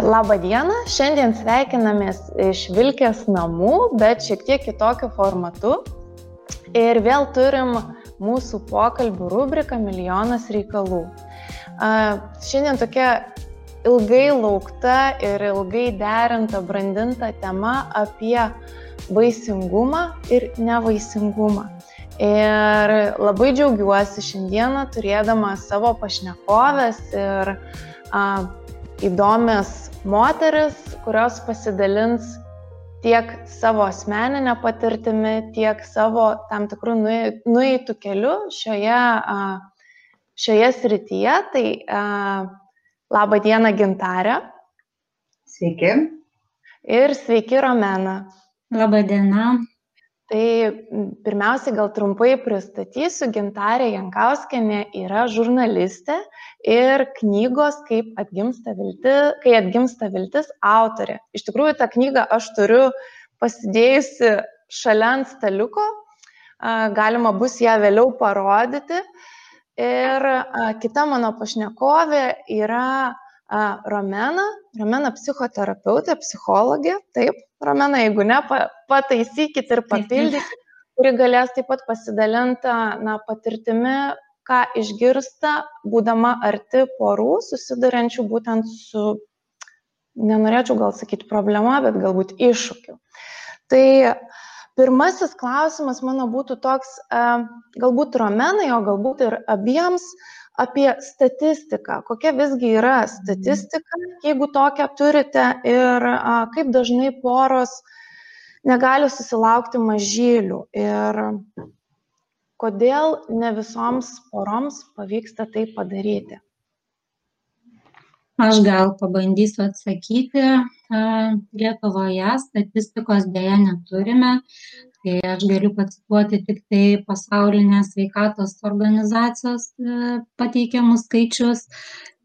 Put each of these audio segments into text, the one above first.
Labą dieną, šiandien sveikinamės iš Vilkės namų, bet šiek tiek kitokiu formatu. Ir vėl turim mūsų pokalbių rubriką Milijonas reikalų. Šiandien tokia ilgai laukta ir ilgai derinta, brandinta tema apie vaisingumą ir nevaisingumą. Ir labai džiaugiuosi šiandieną turėdama savo pašnekovės ir a, įdomias moteris, kurios pasidalins tiek savo asmeninę patirtimį, tiek savo tam tikrų nueitų kelių šioje, šioje srityje. Tai laba diena gintarė. Sveiki. Ir sveiki Romena. Labą dieną. Tai pirmiausiai gal trumpai pristatysiu, Gintarė Jankauskenė yra žurnalistė ir knygos Kaip atgimsta viltis, kai atgimsta viltis autorė. Iš tikrųjų, tą knygą aš turiu pasidėjusi šalia ant staliuko, galima bus ją vėliau parodyti. Ir kita mano pašnekovė yra Romena, Romena psichoterapeutė, psichologė, taip, Romena, jeigu ne, pataisykit ir papildykit, kuri galės taip pat pasidalinti na, patirtimi, ką išgirsta, būdama arti porų, susidurančių būtent su, nenorėčiau gal sakyti problema, bet galbūt iššūkiu. Tai pirmasis klausimas mano būtų toks, galbūt Romenai, o galbūt ir abiems, apie statistiką. Kokia visgi yra statistika, jeigu tokią turite ir a, kaip dažnai poros negali susilaukti mažylių ir kodėl ne visoms poroms pavyksta tai padaryti. Aš gal pabandysiu atsakyti. Lietuvoje statistikos dėja neturime, tai aš galiu pacituoti tik tai pasaulinės sveikatos organizacijos e, pateikiamus skaičius.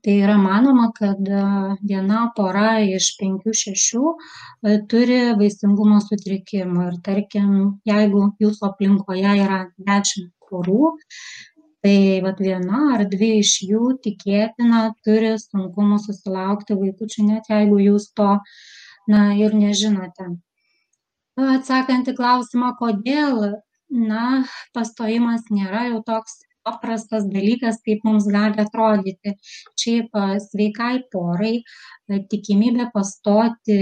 Tai yra manoma, kad e, viena pora iš penkių šešių e, turi vaisingumo sutrikimų. Ir tarkim, jeigu jūsų aplinkoje yra dešimt porų, tai vat, viena ar dvi iš jų tikėtina turi sunkumų susilaukti vaikučių, net jeigu jūs to na, ir nežinote atsakant į klausimą, kodėl, na, pastojimas nėra jau toks paprastas dalykas, kaip mums gali atrodyti. Šiaip sveikai porai tikimybė pastoti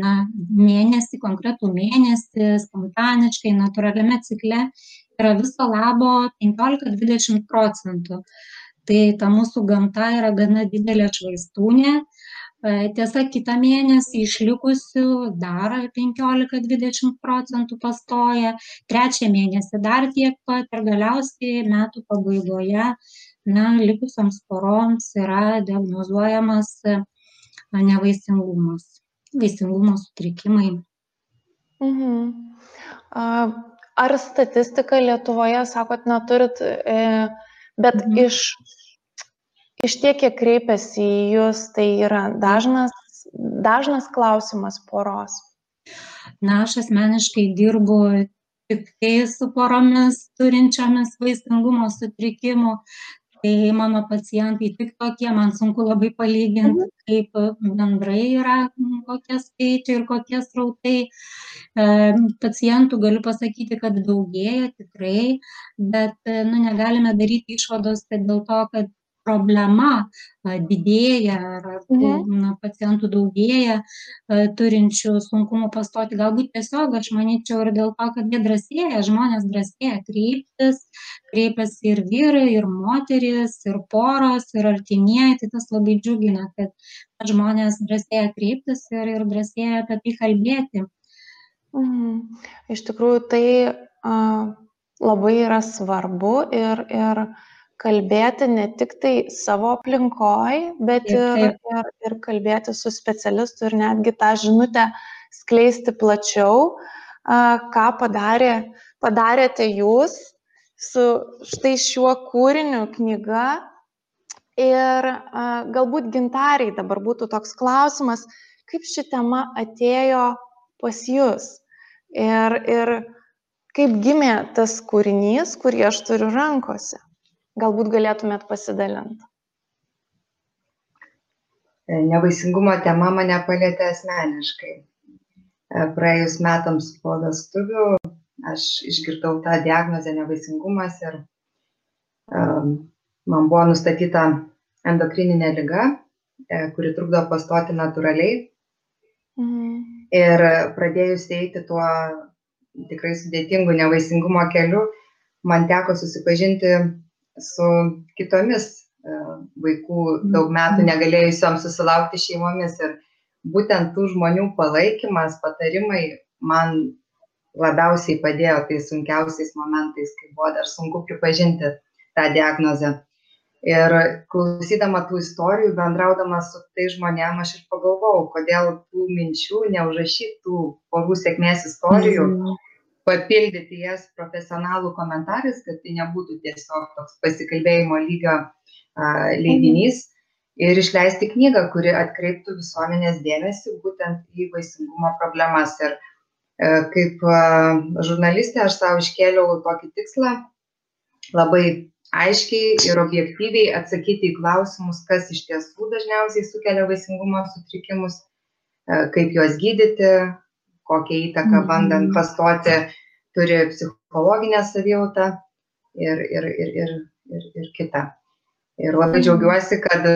na, mėnesį, konkretų mėnesį, spontaniškai, natūraliame cikle yra viso labo 15-20 procentų. Tai ta mūsų gamta yra gana didelė švaistūnė, Tiesa, kitą mėnesį išlikusių dar 15-20 procentų pastoja, trečią mėnesį dar tiek pat ir galiausiai metų pabaigoje na, likusioms poroms yra diagnozuojamas nevaisingumas, vaisingumo sutrikimai. Mhm. Ar statistika Lietuvoje, sakot, neturit, e, bet mhm. iš iš tiek, kiek kreipiasi į jūs, tai yra dažnas, dažnas klausimas poros. Na, aš asmeniškai dirbu tik tai su poromis turinčiomis vaisingumo sutrikimų. Tai mano pacientai tik tokie, man sunku labai palyginti, mhm. kaip bendrai yra, kokie skaičiai ir kokie srautai. E, pacientų galiu pasakyti, kad daugėja tikrai, bet nu, negalime daryti išvados, kad dėl to, kad problema didėja ar, ar mhm. na, pacientų daugėja turinčių sunkumų pastoti. Galbūt tiesiog aš manyčiau ir dėl to, kad jie drąsėja, žmonės drąsėja kreiptis, kreipiasi ir vyrai, ir moteris, ir poros, ir artimieji. Tai tas labai džiugina, kad žmonės drąsėja kreiptis ir, ir drąsėja apie tai kalbėti. Mhm. Iš tikrųjų, tai uh, labai yra svarbu ir, ir uh, kalbėti ne tik tai savo aplinkoj, bet ir, ir, ir kalbėti su specialistu ir netgi tą žinutę skleisti plačiau, ką padarė, padarėte jūs su štai šiuo kūriniu knyga. Ir galbūt gintariai dabar būtų toks klausimas, kaip ši tema atėjo pas jūs ir, ir kaip gimė tas kūrinys, kurį aš turiu rankose. Galbūt galėtumėt pasidalinti. nevaisingumo tema mane palėtė asmeniškai. E, praėjus metams po vestuvių aš išgirdau tą diagnozę nevaisingumas ir um, man buvo nustatyta endokrininė lyga, kuri trukdo pastoti natūraliai. Mhm. Ir pradėjus eiti tuo tikrai sudėtingu nevaisingumo keliu, man teko susipažinti su kitomis vaikų daug metų negalėjusiom susilaukti šeimomis. Ir būtent tų žmonių palaikymas, patarimai man labiausiai padėjo tais sunkiausiais momentais, kai buvo dar sunku pripažinti tą diagnozę. Ir klausydama tų istorijų, bendraudama su tai žmonėm, aš ir pagalvojau, kodėl tų minčių neužrašytų porų sėkmės istorijų, mm. Papildyti jas profesionalų komentarais, kad tai nebūtų tiesiog toks pasikalbėjimo lygio leidinys ir išleisti knygą, kuri atkreiptų visuomenės dėmesį būtent į vaisingumo problemas. Ir e, kaip žurnalistė aš savo iškėliau tokį tikslą labai aiškiai ir objektyviai atsakyti į klausimus, kas iš tiesų dažniausiai sukelia vaisingumo sutrikimus, e, kaip juos gydyti, kokią įtaką bandant mhm. pastoti turi psichologinę savijautą ir, ir, ir, ir, ir, ir kita. Ir labai mhm. džiaugiuosi, kad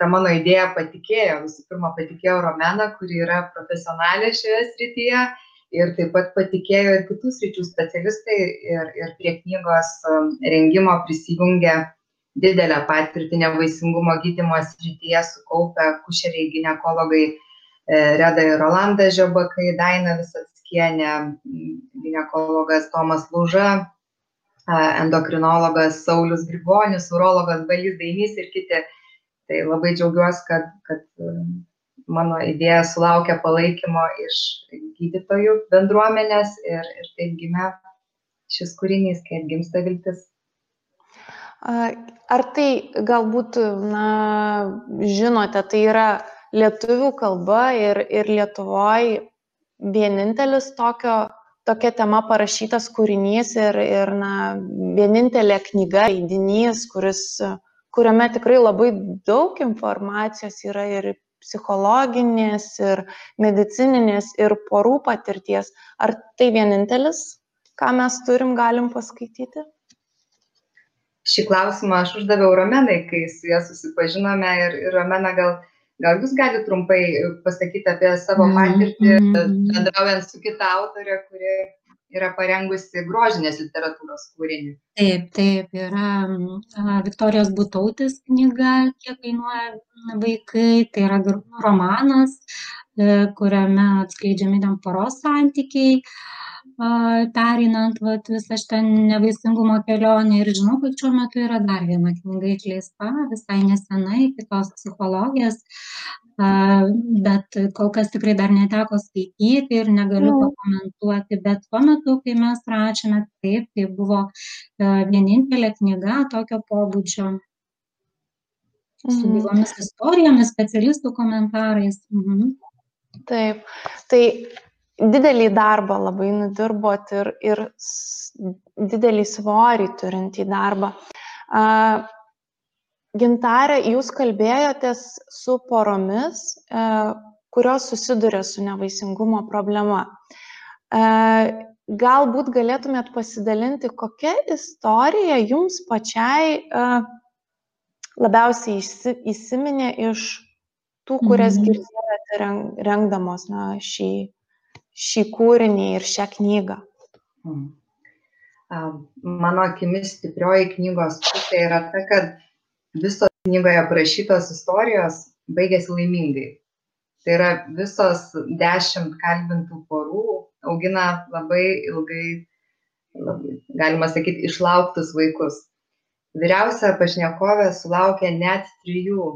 ta mano idėja patikėjo. Visų pirma, patikėjo Romena, kuri yra profesionalė šioje srityje. Ir taip pat patikėjo ir kitų sričių specialistai. Ir, ir prie knygos um, rengimo prisijungė didelę patirtį nevaisingumo gydymo srityje sukaupę kušeriai gynekologai Reda ir Rolanda Žiobakai, Daina Visatskienė, gynekologas Tomas Lūža, endokrinologas Saulis Grigonis, urologas Balys Dainys ir kiti. Tai labai džiaugiuosi, kad, kad mano idėja sulaukė palaikymo iš gydytojų bendruomenės ir, ir taip gimė šis kūrinys, kai atgimsta viltis. Ar tai galbūt, na, žinote, tai yra lietuvių kalba ir, ir Lietuvoje vienintelis tokio tokia tema parašytas kūrinys ir, ir na, vienintelė knyga, leidinys, kuris, kuriame tikrai labai daug informacijos yra ir psichologinės, ir medicininės, ir porų patirties. Ar tai vienintelis, ką mes turim, galim paskaityti? Šį klausimą aš uždaviau Romenai, kai su ja susipažinome ir, ir Romena gal Gal jūs galite trumpai pasakyti apie savo mhm, patirtį, mhm. bendraujant su kita autorė, kuri yra parengusi grožinės literatūros kūrinį. Taip, taip, yra a, Viktorijos Butautis knyga, kiek kainuoja vaikai, tai yra romanas, e, kuriame atskleidžiami ten poros santykiai pereinant vat, visą šitą nevaisingumo kelionę ir žinau, kad šiuo metu yra dar viena knyga išleista, visai nesenai, kitos psichologijos, bet kol kas tikrai dar neteko skaityti ir negaliu mm. pakomentuoti, bet tuo metu, kai mes rašėme, taip, tai buvo vienintelė knyga tokio pobūdžio. Su mhm. gyvomis istorijomis, specialistų komentarais. Mhm. Taip, tai didelį darbą labai nudirbot ir, ir didelį svorį turintį darbą. Gintarė, jūs kalbėjotės su poromis, kurios susiduria su nevaisingumo problema. Galbūt galėtumėt pasidalinti, kokia istorija jums pačiai labiausiai įsiminė iš tų, kurias mhm. girdėjote rengdamos na, šį šį kūrinį ir šią knygą? Hmm. Mano akimis stiprioji knygos pusė yra ta, kad visos knygoje aprašytos istorijos baigėsi laimingai. Tai yra visos dešimt kalbintų porų augina labai ilgai, labai, galima sakyti, išlauktus vaikus. Vyriausia pašnekovė sulaukė net trijų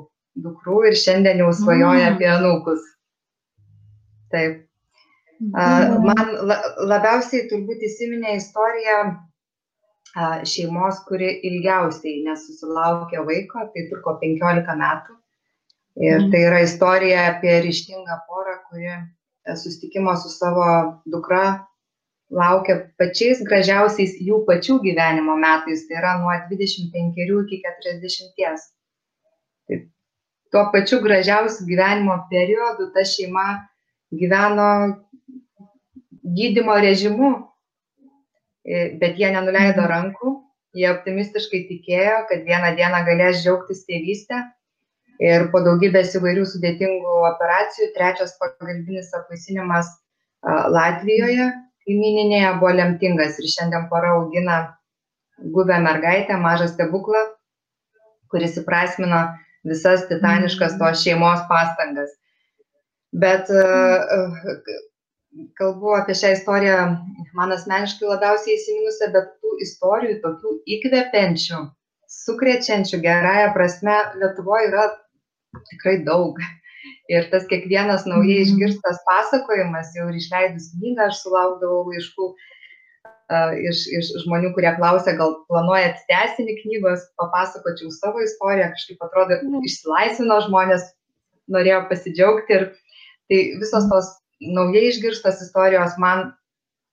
dukrų ir šiandien jau svajoja mm. apie anūkus. Taip. Man labiausiai turbūt įsiminė istorija šeimos, kuri ilgiausiai nesusilaukė vaiko, tai truko 15 metų. Ir mhm. tai yra istorija apie ryštingą porą, kuri e, sustikimo su savo dukra laukia pačiais gražiausiais jų pačių gyvenimo metais, tai yra nuo 25 iki 40. Tai tuo pačiu gražiausiu gyvenimo periodu ta šeima gyveno gydymo režimu, bet jie nenuleido mhm. rankų, jie optimistiškai tikėjo, kad vieną dieną galės džiaugtis tėvystę ir po daugybės įvairių sudėtingų operacijų trečias pagalbinis apvaisinimas Latvijoje kaimininėje buvo lemtingas ir šiandien pora augina guvę mergaitę, mažą stebuklą, kuris įprasmino visas titaniškas mhm. tos šeimos pastangas. Bet kalbu apie šią istoriją, man asmeniškai labiausiai įsiminusią, bet tų istorijų tokių įkvepiančių, sukrečiančių gerąją prasme Lietuvoje yra tikrai daug. Ir tas kiekvienas naujai mhm. išgirstas pasakojimas, jau ir išleidus knygą, aš sulaukdavau laiškų uh, iš, iš žmonių, kurie klausė, gal planuojat tęsinį knygos, papasakočiau savo istoriją, kažkaip atrodo, mhm. išsilaisvino žmonės, norėjo pasidžiaugti ir tai visos tos naujai išgirstos istorijos man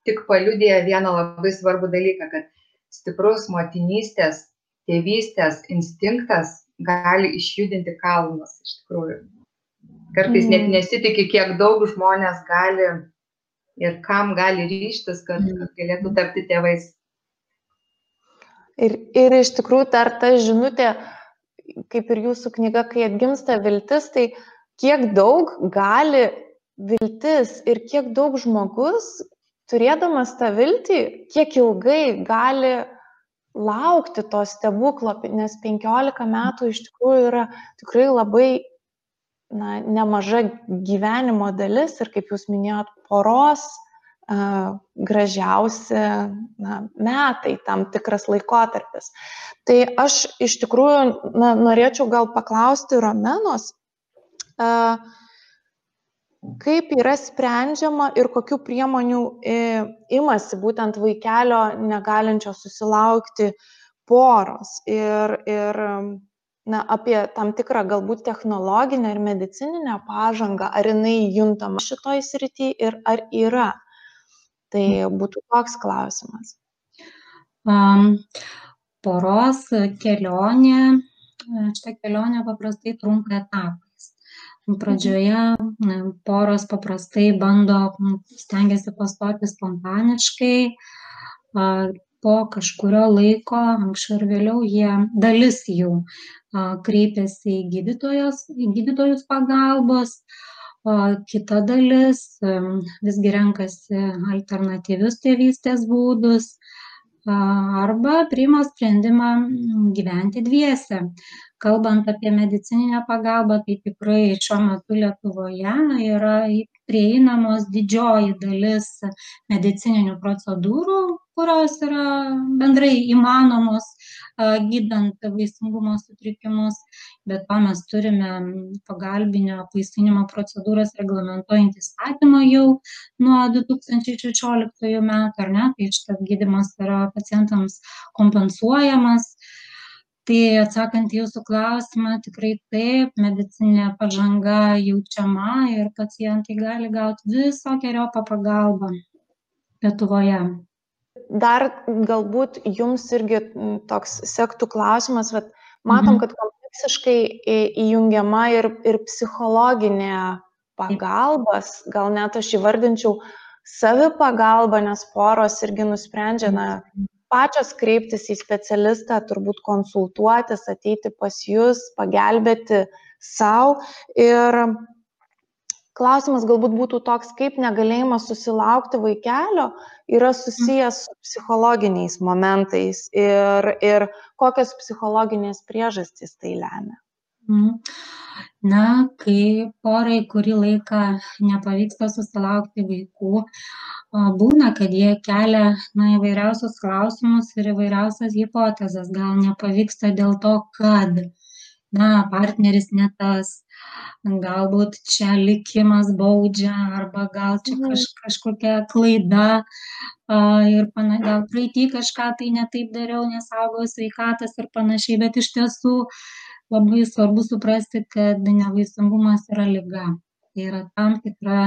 tik paliudėja vieną labai svarbų dalyką, kad stiprus motinystės, tėvystės instinktas gali išjudinti kalnus iš tikrųjų. Kartais net mm. nesitikė, kiek daug žmonės gali ir kam gali ryštis, kad mm. galėtų tapti tėvais. Ir, ir iš tikrųjų dar ta žinutė, kaip ir jūsų knyga, kai atgimsta viltis, tai kiek daug gali viltis ir kiek daug žmogus, turėdamas tą viltį, kiek ilgai gali laukti to stebuklo, nes 15 metų iš tikrųjų yra tikrai labai na, nemaža gyvenimo dalis ir, kaip jūs minėjot, poros uh, gražiausi na, metai, tam tikras laikotarpis. Tai aš iš tikrųjų na, norėčiau gal paklausti Romenos, uh, kaip yra sprendžiama ir kokių priemonių e, imasi būtent vaikelio negalinčio susilaukti poros ir, ir na, apie tam tikrą galbūt technologinę ir medicininę pažangą, ar jinai juntama šitoj srity ir ar yra. Tai būtų toks klausimas. Um, poros kelionė, šitą kelionę paprastai trunka etapą Pradžioje poros paprastai bando, stengiasi pastoti spontaniškai, po kažkurio laiko, anksčiau ir vėliau, jie dalis jų kreipiasi į, gydytojos, į gydytojus pagalbos, o kita dalis visgi renkasi alternatyvius tėvystės būdus arba priima sprendimą gyventi dviese. Kalbant apie medicininę pagalbą tai tikrai šiuo metu lietuvoje yra prieinamos didžioji dalis medicininių procedūrų kurios yra bendrai įmanomos gydant vaisingumo sutrikimus be to mes turime pagalbinio apvaisinimo procedūras reglamentuojantį įstatymą jau nuo du tūkstančiai šešioliktųjų metų ar ne tai šitas gydymas yra pacientams kompensuojamas tai atsakant į jūsų klausimą tikrai taip medicininė pažanga jaučiama ir pacientai gali gauti visokeriopą pagalbą Lietuvoje. Dar galbūt jums irgi toks sektų klausimas, bet matom, mhm. kad kompleksiškai įjungiama ir, ir psichologinė pagalbas, gal net aš įvardinčiau savipagalbą, nes poros irgi nusprendžia, na, pačios kreiptis į specialistą, turbūt konsultuotis, ateiti pas jūs, pagelbėti savo. Ir klausimas galbūt būtų toks, kaip negalėjimas susilaukti vaikelio yra susijęs su psichologiniais momentais ir, ir kokios psichologinės priežastys tai lemia. Mhm. Na, kai porai kurį laiką nepavyksta susilaukti vaikų, būna kad jie kelia na įvairiausius klausimus ir įvairiausias hipotezes gal nepavyksta dėl to kad na partneris ne tas galbūt čia likimas baudžia arba gal čia Mhm. kaž kažkokia klaida ir pana gal praeity kažką tai ne taip dariau nesaugojau sveikatos ir panašiai bet iš tiesų labai svarbu suprasti kad nevaisingumas yra liga tai yra tam tikra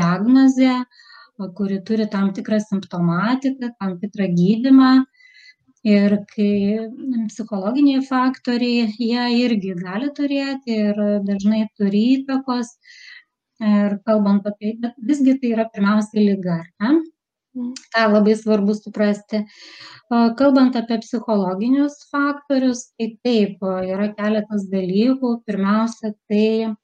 diagnozė kuri turi tam tikrą simptomatiką, tam tikrą gydimą. Ir kai psichologiniai faktoriai, jie irgi gali turėti ir dažnai turi įtakos. Ir kalbant apie, bet visgi tai yra pirmiausia lyga, ne? tą labai svarbu suprasti. Kalbant apie psichologinius faktorius, tai taip, yra keletas dalykų. Pirmiausia, tai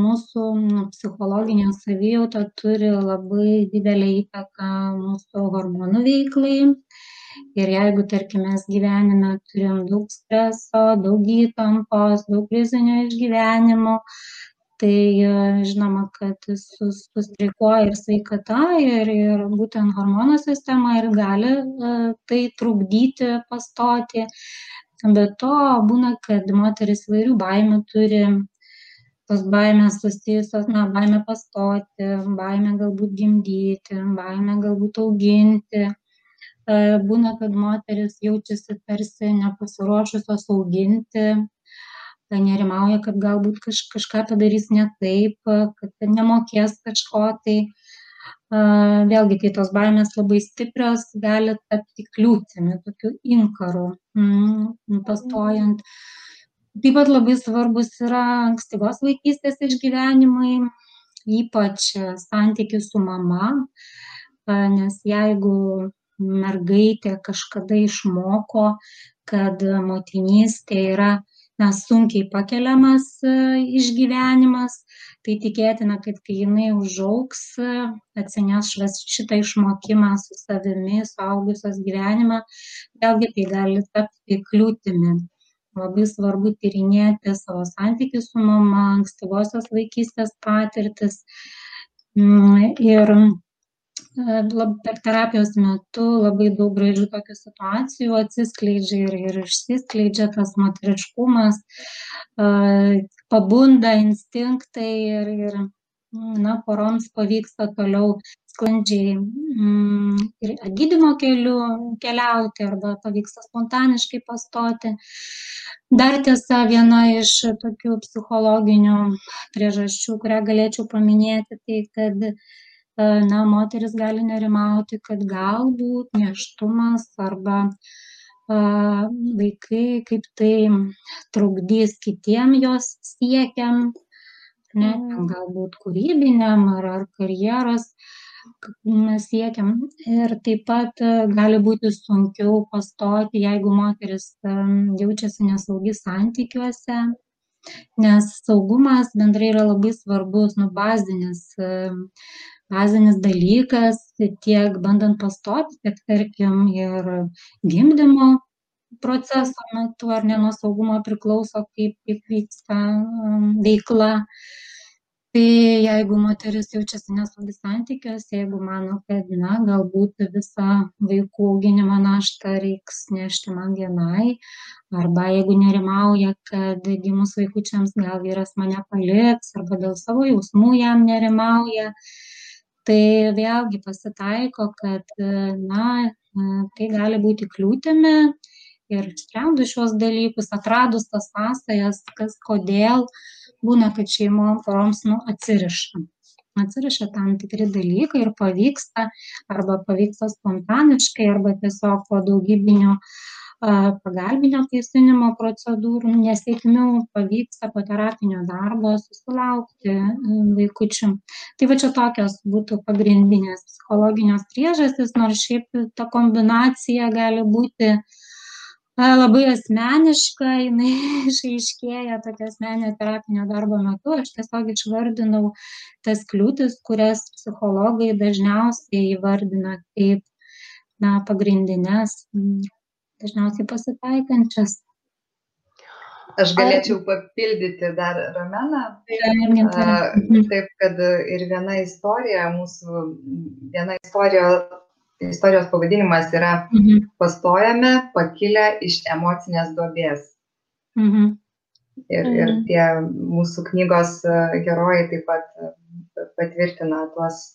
mūsų psichologinė savijauta turi labai didelę įtaką mūsų hormonų veiklai. Ir jeigu, tarkim, mes gyvenime turim daug streso, daug įtampos, daug krizinio išgyvenimo, tai žinoma kad su sustreikuoja ir sveikata ir ir būtent hormonų sistema ir gali tai trukdyti pastoti. Be to būna, kad moteris įvairių baimių turi, tos baimės susijusios, na, baimė pastoti, baimė galbūt gimdyti, baimė galbūt auginti. Būna, kad moteris jaučiasi tarsi nepasiruošusios auginti, nerimauja, kad galbūt kaž, kažką padarys ne taip, kad nemokės kažko, tai vėlgi, kai tos baimės labai stiprios, gali tapti kliūtimi, tokiu inkaru, mm, pastojant. Taip pat labai svarbus yra ankstyvos vaikystės išgyvenimai, ypač santykis su mama, nes jeigu mergaitė kažkada išmoko, kad motinystė yra na sunkiai pakeliamas e, išgyvenimas. Tai tikėtina kad kai jinai užaugs atsineš va šitą išmokimą su savimi suaugusios gyvenimą vėlgi tai gali tapti kliūtimi. Labai svarbu tyrinėti savo santykį su mama ankstyvosios vaikystės patirtis. Mm, ir per terapijos metu labai daug gražių tokių situacijų atsiskleidžia ir, ir išsiskleidžia tas moteriškumas, pabunda instinktai ir, ir na, poroms pavyksta toliau sklandžiai mm, ir gydymo keliu keliauti arba pavyksta spontaniškai pastoti. Dar tiesa, viena iš tokių psichologinių priežasčių, kurią galėčiau paminėti, tai kad na, moteris gali nerimauti, kad galbūt neštumas arba vaikai kaip tai trukdys kitiem jos siekiam, ne, mm. galbūt kūrybiniam ar, ar karjeros siekiam. Ir taip pat gali būti sunkiau pastoti, jeigu moteris jaučiasi nesaugi santykiuose, nes saugumas bendrai yra labai svarbus, nu, bazinis bazinis dalykas tiek bandant pastoti, tiek tarkim ir gimdymo proceso metu ar ne nuo saugumo priklauso, kaip, kaip vyksta um, veikla. Tai jeigu moteris jaučiasi nesaugi santykiuose, jeigu mano, kad, na, galbūt visą vaikų auginimo naštą reiks nešti man vienai, arba jeigu nerimauja, kad gimus vaikučiams gal vyras mane paliks, arba dėl savo jausmų jam nerimauja, tai vėlgi pasitaiko kad na tai gali būti kliūtimi ir išsprendus šiuos dalykus atradus tas sąsajas kas kodėl būna kad šeimom poroms nu atsiriša. Atsiriša tam tikri dalykai ir pavyksta arba pavyksta spontaniškai arba tiesiog po daugybinių pagalbinio apvaisinimo procedūrų nesėkmių pavyksta po terapinio darbo susilaukti vaikučių. Tai va čia tokios būtų pagrindinės psichologinės priežastys, nors šiaip ta kombinacija gali būti labai asmeniška, jinai išaiškėja tokia asmeninio terapinio darbo metu. Aš tiesiog išvardinau tas kliūtis, kurias psichologai dažniausiai įvardina kaip na, pagrindinės dažniausiai pasitaikančias. Aš galėčiau papildyti dar Rameną. Taip, kad ir viena istorija, mūsų viena istorija, istorijos pavadinimas yra mhm. Pastojame pakilę iš emocinės duobės. Mhm. Ir, ir mhm. tie mūsų knygos herojai taip pat patvirtina tuos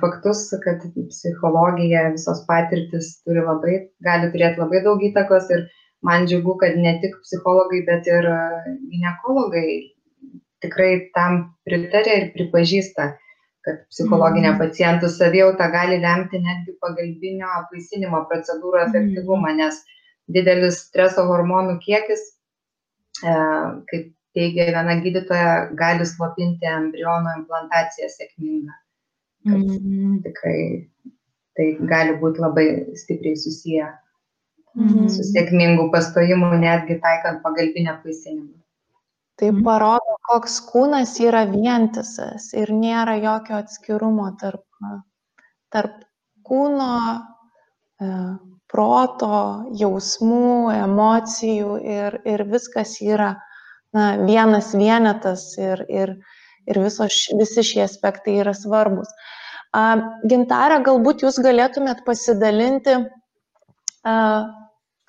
faktus, kad psichologija, visos patirtis turi labai, gali turėti labai daug įtakos ir man džiugu, kad ne tik psichologai, bet ir gynekologai tikrai tam pritarė ir pripažįsta, kad psichologinė mhm. pacientų savijauta gali lemti netgi pagalbinio apvaisinimo procedūrų mhm. efektyvumą, nes didelis streso hormonų kiekis, e, kaip teigia viena gydytoja, gali slopinti embriono implantaciją sėkmingą. Mm. Tikrai tai gali būti labai stipriai susiję mm. su sėkmingu pastojimu, netgi taikant pagalbinę apvaisinimą. Tai mhm. parodo, koks kūnas yra vientisas ir nėra jokio atskirumo tarp, tarp kūno, e, proto, jausmų, emocijų ir, ir viskas yra na, vienas vienetas ir, ir, ir visos, visi šie aspektai yra svarbus. Gintarė, galbūt jūs galėtumėt pasidalinti,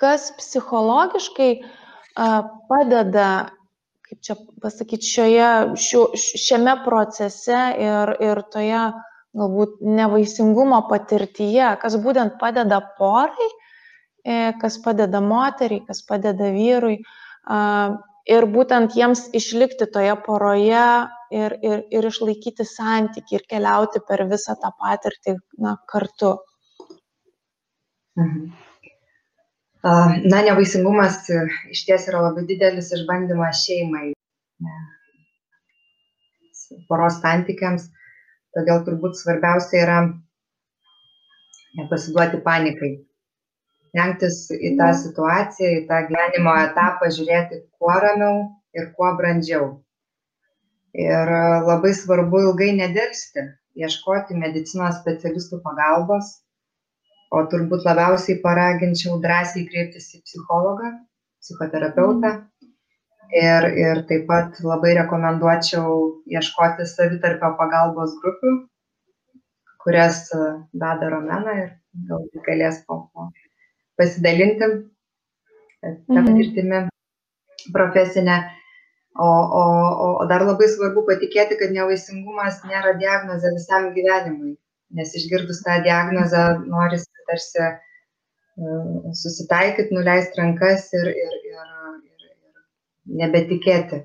kas psichologiškai padeda kaip čia pasakyti, šioje, šiu, šiame procese ir, ir toje galbūt nevaisingumo patirtyje, kas būtent padeda porai, e, kas padeda moteriai, kas padeda vyrui ir būtent jiems išlikti toje poroje ir, ir, ir išlaikyti santyki ir keliauti per visą tą patirtį na, kartu. Mhm. Na, nevaisingumas e, iš ties yra labai didelis išbandymas šeimai, poros santykiams, todėl turbūt svarbiausia yra nepasiduoti panikai. Rengtis į tą situaciją, į tą gyvenimo etapą, žiūrėti kuo ramiau ir kuo brandžiau. Ir labai svarbu ilgai nedėlsti, ieškoti medicinos specialistų pagalbos, o turbūt labiausiai paraginčiau drąsiai kreiptis į psichologą, psichoterapeutą. Ir, ir taip pat labai rekomenduočiau ieškoti savitarpio pagalbos grupių, kurias e, veda Romena ir galbūt galės po, po pasidalinti tą mhm. patirtimį profesinę. O, o, o dar labai svarbu patikėti, kad nevaisingumas nėra diagnozė visam gyvenimui nes išgirdus tą diagnozę norisi tarsi e, susitaikyti, nuleisti rankas ir, ir, ir, ir, ir nebetikėti.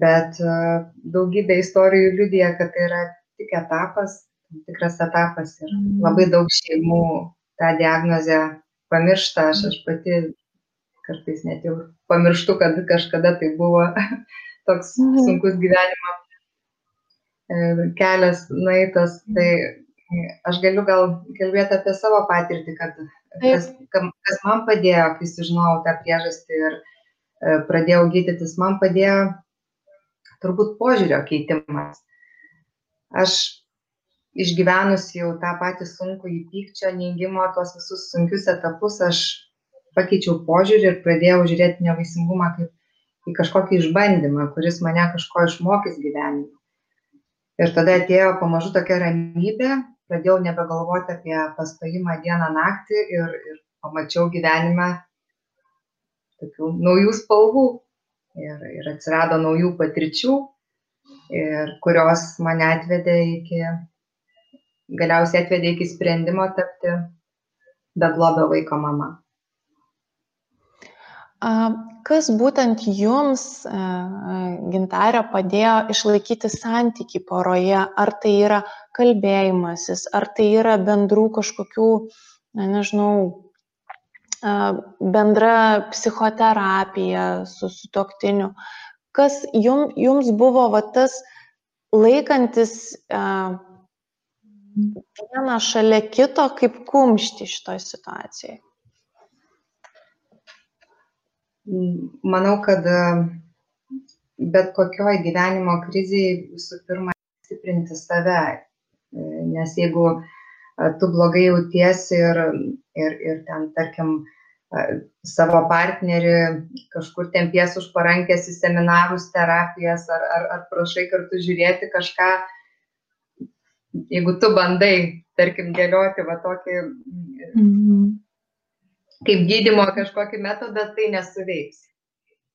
Bet e, daugybė istorijų liudija, kad tai yra tik etapas, tikras etapas ir mhm. labai daug šeimų tą diagnozę pamiršta, aš, aš pati kartais net jau pamirštu, kad kažkada tai buvo toks mhm. sunkus gyvenimo e, kelias nueitas, tai Aš galiu gal kalbėti apie savo patirtį, kad kas, kas man padėjo, kai sužinojau tą priežastį ir e, pradėjau gydytis, man padėjo turbūt požiūrio keitimas. Aš išgyvenus jau tą patį sunkų įpykčio, neįgymo, tuos visus sunkius etapus, aš pakeičiau požiūrį ir pradėjau žiūrėti nevaisingumą kaip į kažkokį išbandymą, kuris mane kažko išmokys gyvenime. Ir tada atėjo pamažu tokia ramybė, pradėjau nebegalvoti apie pastojimą dieną naktį ir, ir pamačiau gyvenime tokių naujų spalvų ir, ir atsirado naujų patirčių, ir kurios mane atvedė iki, galiausiai atvedė iki sprendimo tapti beglobio vaiko mama. Kas būtent jums, gintarė, padėjo išlaikyti santyki poroje? Ar tai yra kalbėjimasis, ar tai yra bendrų kažkokių, na, nežinau, bendra psichoterapija su sutoktiniu? Kas jum, jums buvo va, tas laikantis vieną šalia kito kaip kumšti šitoje situacijoje? manau, kad e, bet kokioj gyvenimo krizėje visų pirma stiprinti save, e, nes jeigu e, tu blogai jautiesi ir, ir, ir ten, tarkim, savo partnerį kažkur tempies už parankės į seminarus, terapijas ar, ar, ar prašai kartu žiūrėti kažką, jeigu tu bandai, tarkim, dėlioti va tokį -hmm kaip gydymo kažkokį metodą, tai nesuveiks.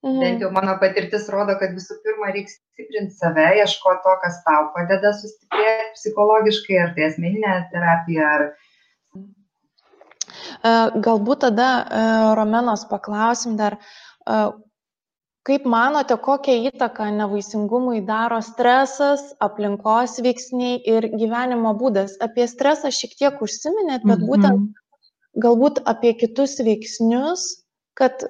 Mhm. Bent jau mano patirtis rodo, kad visų pirma reikia stiprinti save, ieškoti to, kas tau padeda sustiprėti psichologiškai, ar tai asmeninė terapija, ar... Galbūt tada Romenos paklausim dar, Kaip manote, kokią įtaką nevaisingumui daro stresas, aplinkos veiksniai ir gyvenimo būdas? Apie stresą šiek tiek užsiminėt, bet būtent Mhm. galbūt apie kitus veiksnius, kad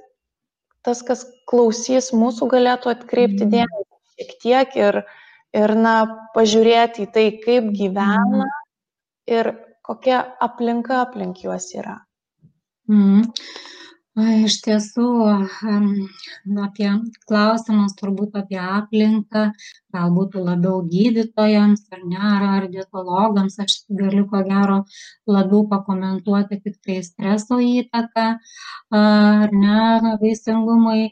tas, kas klausys mūsų, galėtų atkreipti Mhm. dėmesį šiek tiek ir, ir na, pažiūrėti į tai, kaip gyvena Mhm. ir kokia aplinka aplink juos yra. Mhm. Ai, Iš tiesų, na, apie klausimus turbūt apie aplinką, galbūt labiau gydytojams ar ne, ar, dietologams, aš galiu ko gero labiau pakomentuoti tik tai streso įtaką, ar ne, vaisingumui.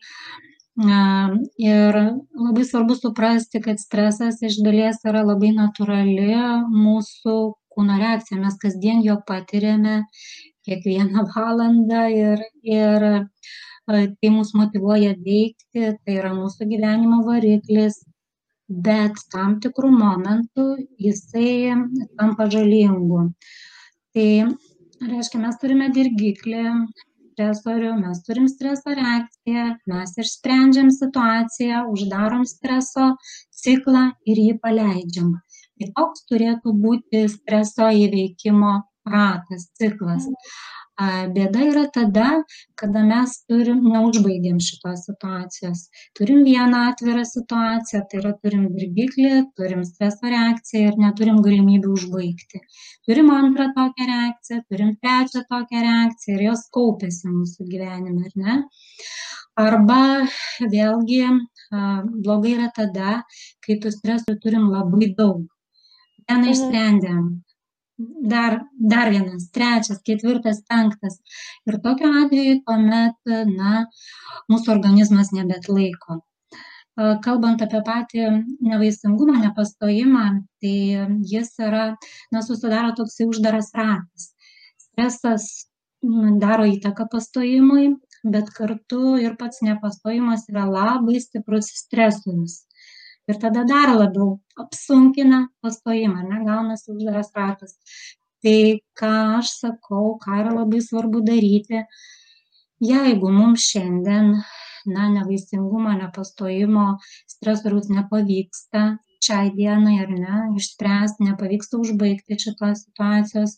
Ir labai svarbu suprasti, kad stresas iš dalies yra labai natūrali mūsų kūno reakcija, mes kasdien jo patiriame kiekvieną valandą ir, ir e, tai mus motivuoja veikti, tai yra mūsų gyvenimo variklis, bet tam tikrų momentų jisai tampa žalingu. Tai reiškia, mes turime dirgiklį, stresorių, mes turim streso reakciją, mes išsprendžiam situaciją, uždarom streso ciklą ir jį paleidžiam. Tai toks turėtų būti streso įveikimo ratas, ciklas. A, Bėda yra tada, kada mes turim, neužbaigiam šitos situacijos. Turim vieną atvirą situaciją, tai yra turim dirgiklį, turim streso reakciją ir neturim galimybių užbaigti. Turim antrą tokią reakciją, turim trečią tokią reakciją ir jos kaupėsi mūsų gyvenime, ar ne? Arba vėlgi blogai yra tada, kai tų stresų turim labai daug. Vieną Mhm. išsprendėm, dar, dar vienas, trečias, ketvirtas, penktas. Ir tokiu atveju tuomet, na, mūsų organizmas nebetlaiko. A, Kalbant apie patį nevaisingumą, nepastojimą, tai jis yra, na, susidaro toks uždaras ratas. Stresas daro įtaką pastojimui, bet kartu ir pats nepastojimas yra labai stiprus stresorius. Ir tada dar labiau apsunkina pastojimą, ne, gaunasi uždaras ratas. Tai ką aš sakau, ką yra labai svarbu daryti, jeigu mums šiandien, na, nevaisingumo, nepastojimo stresoriaus nepavyksta šiai dienai ar ne, išspręsti, nepavyksta užbaigti šitos situacijos,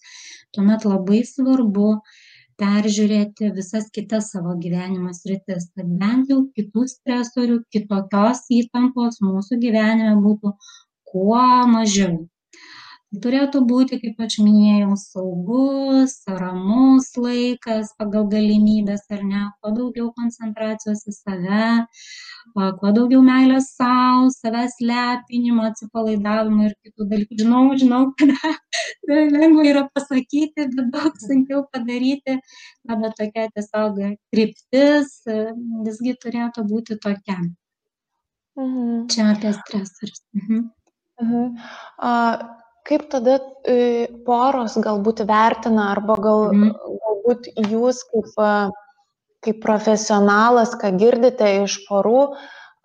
tuomet labai svarbu peržiūrėti visas kitas savo gyvenimo sritis, kad bent jau kitų stresorių, kitokios įtampos mūsų gyvenime būtų kuo mažiau. Turėtų būti, kaip aš minėjau, saugus, ramus laikas pagal galimybės ar ne, kuo daugiau koncentracijos į save, kuo daugiau meilės savo, savęs lepinimo, atsipalaidavimo ir kitų dalykų. Žinau, žinau, kad tai lengva yra pasakyti, bet daug sunkiau padaryti. Na, bet tokia tiesiog kryptis e, visgi turėtų būti tokia. Mhm. Čia apie stresorius. Mhm. Mhm. A, kaip tada e, poros galbūt vertina, arba gal, Mhm. galbūt jūs kaip, a, kaip profesionalas, ką girdite iš porų,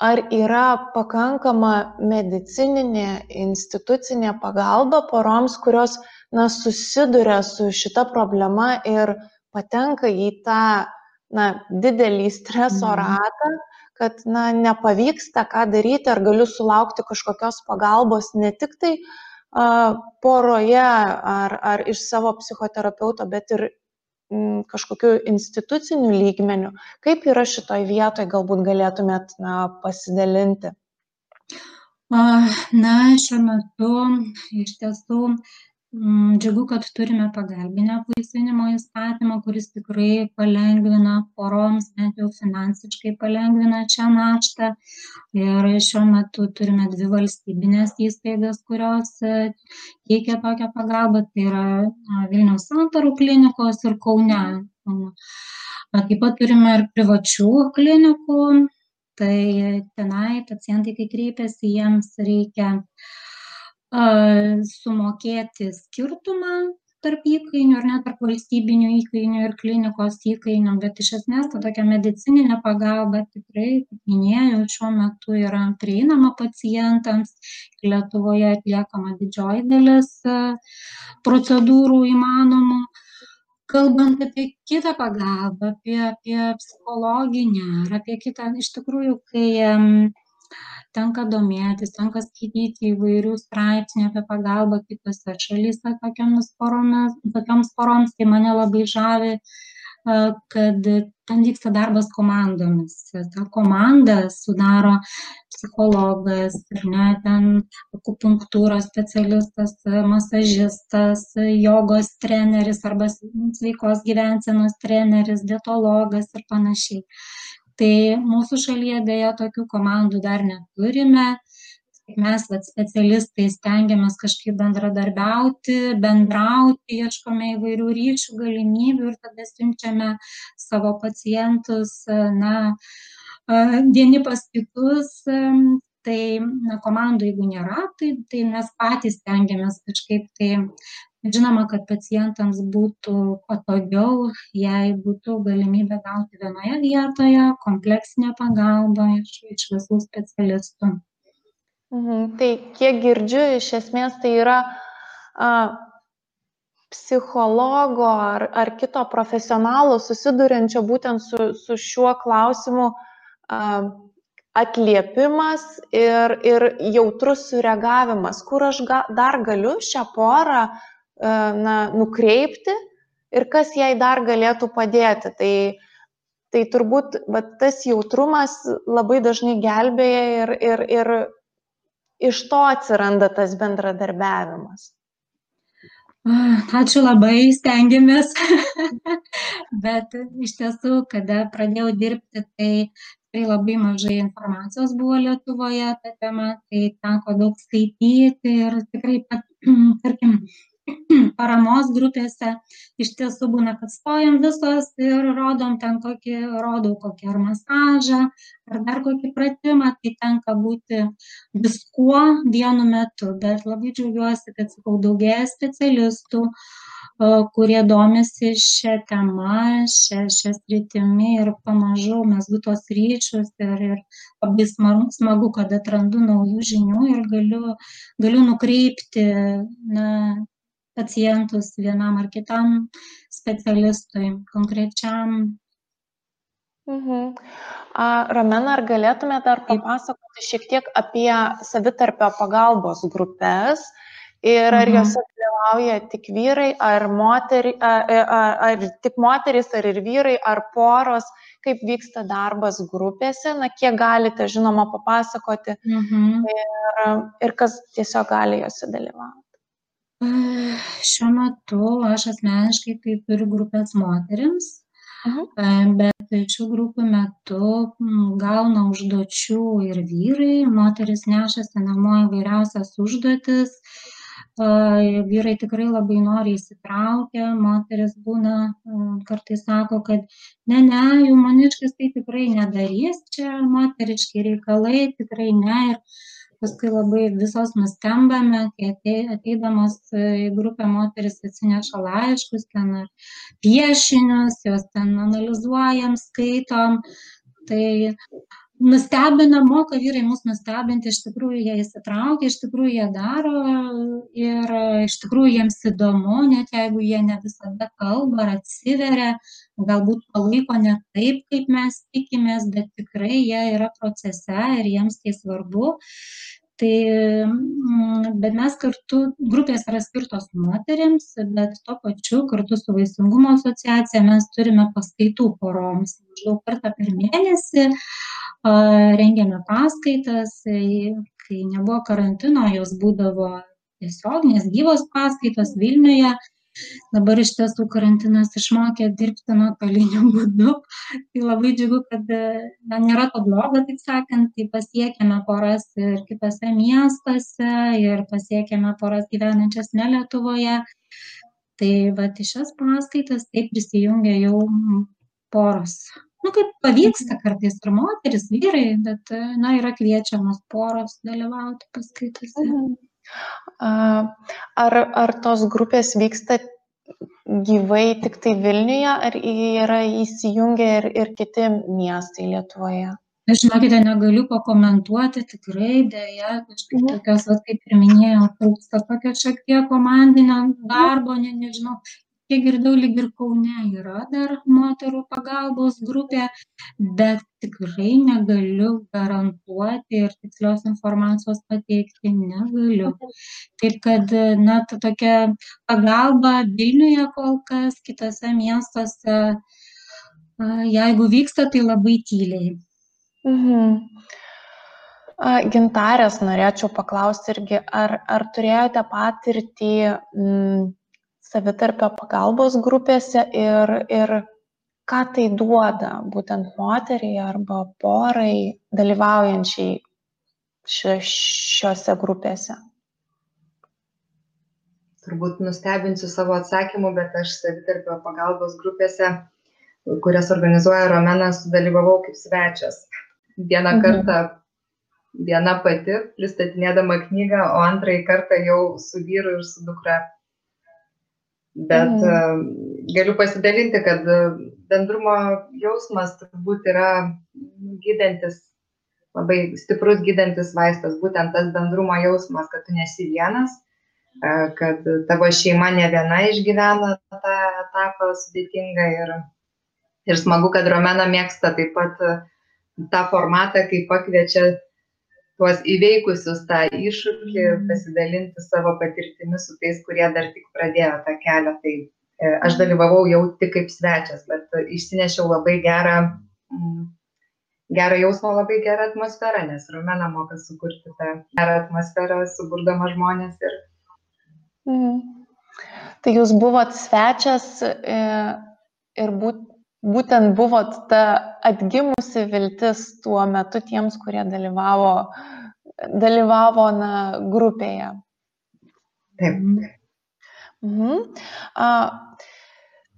ar yra pakankama medicininė institucinė pagalba poroms, kurios na, susiduria su šita problema ir patenka į tą na, didelį streso Mhm. ratą, kad na, nepavyksta ką daryti, ar galiu sulaukti kažkokios pagalbos ne tik tai a, poroje ar, ar iš savo psichoterapeuto, bet ir mm, kažkokiu instituciniu lygmeniu. Kaip yra šitoj vietoj, galbūt galėtumėt na, pasidalinti? Na, šiuo metu iš tiesų džiugu, kad turime pagalbinio apvaisinimo įstatymą, kuris tikrai palengvina poroms, bent jau finansiškai palengvina čia naštą. Ir šiuo metu turime dvi valstybinės įstaigas, kurios e, teikia tokią pagalbą. Tai yra a, Vilniaus santarų klinikos ir Kaune. Taip pat turime ir privačių klinikų, tai tenai pacientai, kai kreipiasi, jiems reikia a, sumokėti skirtumą tarp įkainių ar net tarp valstybinių įkainių ir klinikos įkainių, bet iš esmės ta tokia medicininė pagalba tikrai, kaip minėjau, šiuo metu yra prieinama pacientams. Lietuvoje atliekama didžioji dalis procedūrų įmanomų. kalbant apie kitą pagalbą, apie, apie psichologinę ar apie kitą, iš tikrųjų, kai tenka domėtis, tenka skaityti įvairių straipsnių apie pagalbą kitose šalyse tokioms poroms, tokioms poroms, tai mane labai žavi kad ten vyksta darbas komandomis. Ta komanda sudaro psichologas, ne, ten akupunktūros specialistas, masažistas, jogos treneris arba sveikos gyvensenos treneris, dietologas ir panašiai. Tai mūsų šalyje dėja tokių komandų dar neturime. Mes vat specialistai stengiamės kažkaip bendradarbiauti bendrauti ieškome įvairių ryšių galimybių ir tada siunčiame savo pacientus na vieni pas kitus. Tai na komandų jeigu nėra tai tai mes patys stengiamės kažkaip tai žinoma kad pacientams būtų patogiau jei būtų galimybė gauti vienoje vietoje kompleksinę pagalbą iš iš visų specialistų Mhm. Tai kiek girdžiu, iš esmės tai yra a, psichologo ar, ar kito profesionalo susiduriančio būtent su, su šiuo klausimu a, atliepimas ir, ir jautrus sureagavimas, kur aš ga, dar galiu šią porą a, na, nukreipti ir kas jai dar galėtų padėti. Tai, tai turbūt va, tas jautrumas labai dažnai gelbėja ir, ir, ir iš to atsiranda tas bendradarbiavimas? Ačiū labai, stengiamės. Bet iš tiesų, kada pradėjau dirbti, tai tikrai labai mažai informacijos buvo Lietuvoje tą temą, tai teko daug skaityti ir tikrai, tarkim, paramos grupėse iš tiesų būna, kad stojam visos ir rodom ten kokį, rodau kokį ar masažą, ar dar kokį pratimą, tai tenka būti viskuo vienu metu, bet labai džiaugiuosi, kad, sakau, daugėja specialistų, kurie domisi šią temą, šią, šią sritimi ir pamažu mes tos ryšius ir, ir labai smagu, smagu, kad atrandu naujų žinių ir galiu, galiu nukreipti na, pacientus vienam ar kitam specialistui, konkrečiam. Mhm. A, Ramena, ar galėtume dar papasakoti šiek tiek apie savitarpio pagalbos grupės ir ar mhm. jose dalyvauja tik vyrai, ar, moteri, ar, ar, ar tik moteris, ar ir vyrai, ar poros, kaip vyksta darbas grupėse, na, kiek galite, žinoma, papasakoti mhm. ir, ir kas tiesiog gali jose dalyvauti. Šiuo metu aš asmeniškai tai turiu grupės moterims, Aha. bet šių grupių metu gauna užduočių ir vyrai, moteris nešasi namo įvairiausias užduotis, vyrai tikrai labai nori įsitraukę, moteris būna, kartais sako, kad ne, ne, jų maniškas tai tikrai nedarys, čia moteriški reikalai, tikrai ne. Ir paskui labai visos nustembame, kai ateidamos į grupę moteris atsineša laiškus, ten piešinius, jos ten analizuojam, skaitom. Tai nustebina, moka vyrai mus nustebinti, iš tikrųjų jie įsitraukia, iš tikrųjų jie daro ir iš tikrųjų jiems įdomu, net jeigu jie ne visada kalba ar atsiveria, galbūt palaiko ne taip, kaip mes tikimės, bet tikrai jie yra procese ir jiems tai svarbu. Tai, mm, bet mes kartu, grupės yra skirtos moteriams, bet tuo pačiu kartu su Vaisingumo asociacija mes turime paskaitų poroms. Maždaug kartą per mėnesį rengiame paskaitas, kai nebuvo karantino, jos būdavo tiesioginės gyvos paskaitos Vilniuje Dabar iš tiesų karantinas išmokė dirbti nuotoliniu būdu. Tai labai džiugu, kad na, nėra to blogo, taip sakant, tai pasiekėme poras ir kitose miestuose ir pasiekėme poras gyvenančias ne Lietuvoje. Tai va, iš šias paskaitas taip prisijungia jau poros. Nu, kaip pavyksta kartais ir moteris, vyrai, bet, na, yra kviečiamos poros dalyvauti paskaitose. Mhm. Ar, ar tos grupės vyksta gyvai tik tai Vilniuje, ar yra įsijungę ir, ir kiti miestai Lietuvoje? Aš žinokite, negaliu pakomentuoti, tikrai dėja, kažkaip mhm. tokios, va, kaip ir minėjau, trūksta tokio šiek tiek komandinio darbo, ne, nežinau, kiek girdėjau, lyg ir Kaune yra dar moterų pagalbos grupė, bet tikrai negaliu garantuoti ir tikslios informacijos pateikti negaliu. Taip kad, na, ta tokia pagalba Vilniuje kol kas, kitose miestuose, jeigu vyksta, tai labai tyliai. Mhm. Gintarės norėčiau paklausti irgi, ar, ar turėjote patirtį m, savitarpio pagalbos grupėse ir, ir ką tai duoda būtent moteriai arba porai dalyvaujančiai šiuose grupėse? Turbūt nustebinsiu savo atsakymu, bet aš savitarpio pagalbos grupėse, kurias organizuoja Romenas, dalyvavau kaip svečias. Vieną mhm. kartą viena pati pristatinėdama knygą, o antrąjį kartą jau su vyru ir su dukra. Bet mm. galiu pasidalinti, kad bendrumo jausmas turbūt yra gydantis, labai stiprus gydantis vaistas, būtent tas bendrumo jausmas, kad tu nesi vienas, e, kad tavo šeima ne viena išgyvena tą etapą sudėtingą ir, ir smagu, kad Romena mėgsta taip pat tą formatą, kai pakviečia tuos įveikusius tą iššūkį pasidalinti savo patirtimi su tais, kurie dar tik pradėjo tą kelią. Tai e, aš dalyvavau jau tik kaip svečias, bet išsinešiau labai gerą, mm, gerą jausmą, labai gerą atmosferą, nes Rumena moka sukurti tą gerą atmosferą, suburdama žmonės. Ir... Mm. Tai jūs buvot svečias e, ir būt, būtent buvot ta atgimusi viltis tuo metu tiems, kurie dalyvavo, dalyvavo na, grupėje. Taip. Mhm. A,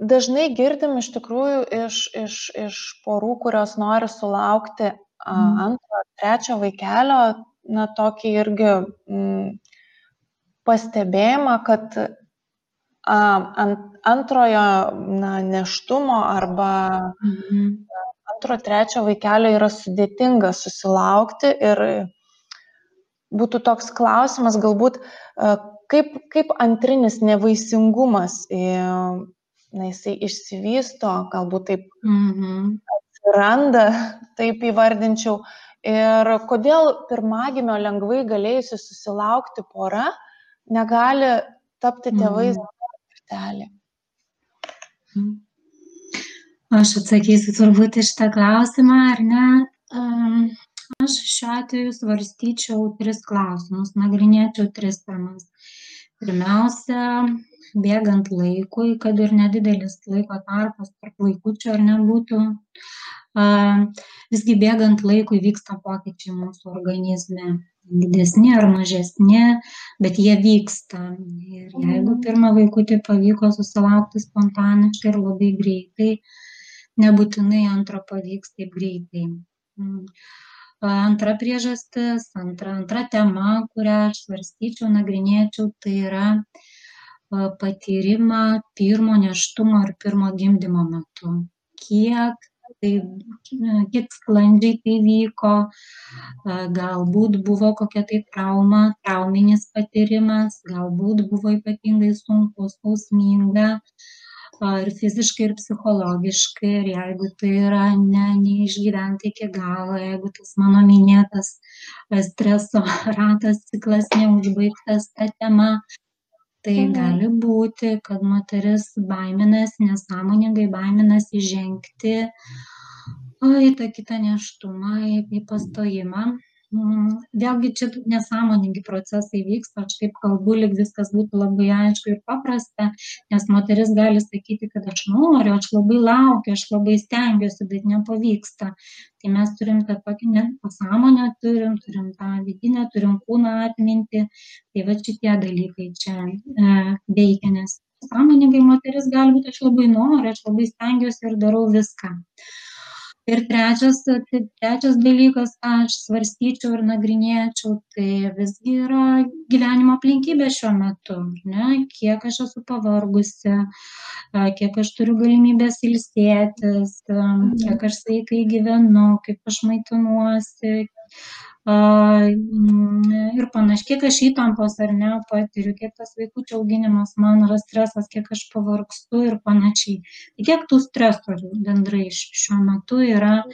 dažnai girdim iš tikrųjų iš, iš, iš porų, kurios nori sulaukti a, mhm. antro, trečio vaikelio, na, tokį irgi m, mm, pastebėjimą, kad ant antrojo na, neštumo arba mhm. antro, trečio vaikelio yra sudėtinga susilaukti ir būtų toks klausimas galbūt, kaip, kaip antrinis nevaisingumas, na, jisai išsivysto, galbūt taip mhm. atsiranda, taip įvardinčiau. Ir kodėl pirmagimio lengvai galėjusi susilaukti pora negali tapti tėvais mhm kartelė? Mhm. Aš atsakysiu turbūt iš tą klausimą, ar ne? Aš šiuo atveju svarstyčiau tris klausimus, nagrinėčiau tris temas. Pirmiausia, bėgant laikui, kad ir nedidelis laiko tarpas tarp vaikučių ar nebūtų, visgi bėgant laikui vyksta pokyčiai mūsų organizme didesni ar mažesni, bet jie vyksta. Ir jeigu pirmą vaikutį pavyko susilaukti spontaniškai ir labai greitai, nebūtinai antro pavyks taip greitai. Mm. Antra priežastis, antra, antra tema, kurią aš svarstyčiau, nagrinėčiau, tai yra patyrimą pirmo neštumo ir pirmo gimdymo metu. Kiek tai kiek sklandžiai tai vyko, galbūt buvo kokia tai trauma, trauminis patyrimas, galbūt buvo ypatingai sunku, skausminga ir fiziškai, ir psichologiškai, ir jeigu tai yra ne, neišgyventa iki galo, jeigu tas mano minėtas streso ratas ciklas neužbaigtas tą temą, tai mhm. gali būti, kad moteris baiminasi, nesąmoningai baiminasi žengti į tą kitą nėštumą, į, į pastojimą. Mm, vėlgi čia nesąmoningi procesai vyksta, aš taip kalbu, lyg viskas būtų labai aišku ir paprasta, nes moteris gali sakyti, kad aš noriu, aš labai laukiu, aš labai stengiuosi, bet nepavyksta. Tai mes turim tą tokį pasąmonę, turim, turim tą vidinę, turim kūną atminti, tai va šitie dalykai čia e, veikia, nes sąmoningai moteris gali būti, aš labai noriu, aš labai stengiuosi ir darau viską ir trečias tai trečias dalykas ką aš svarstyčiau ir nagrinėčiau tai visgi yra gyvenimo aplinkybės šiuo metu ne? Kiek aš esu pavargusi kiek aš turiu galimybės ilsėtis kiek aš sveikai gyvenu kaip aš maitinuosi ir panašiai, kiek aš įtampos ar ne patiriu, kiek tas vaikųčio auginimas man yra stresas, kiek aš pavargstu ir panašiai. Tai kiek tų stresorių bendrai šiuo metu yra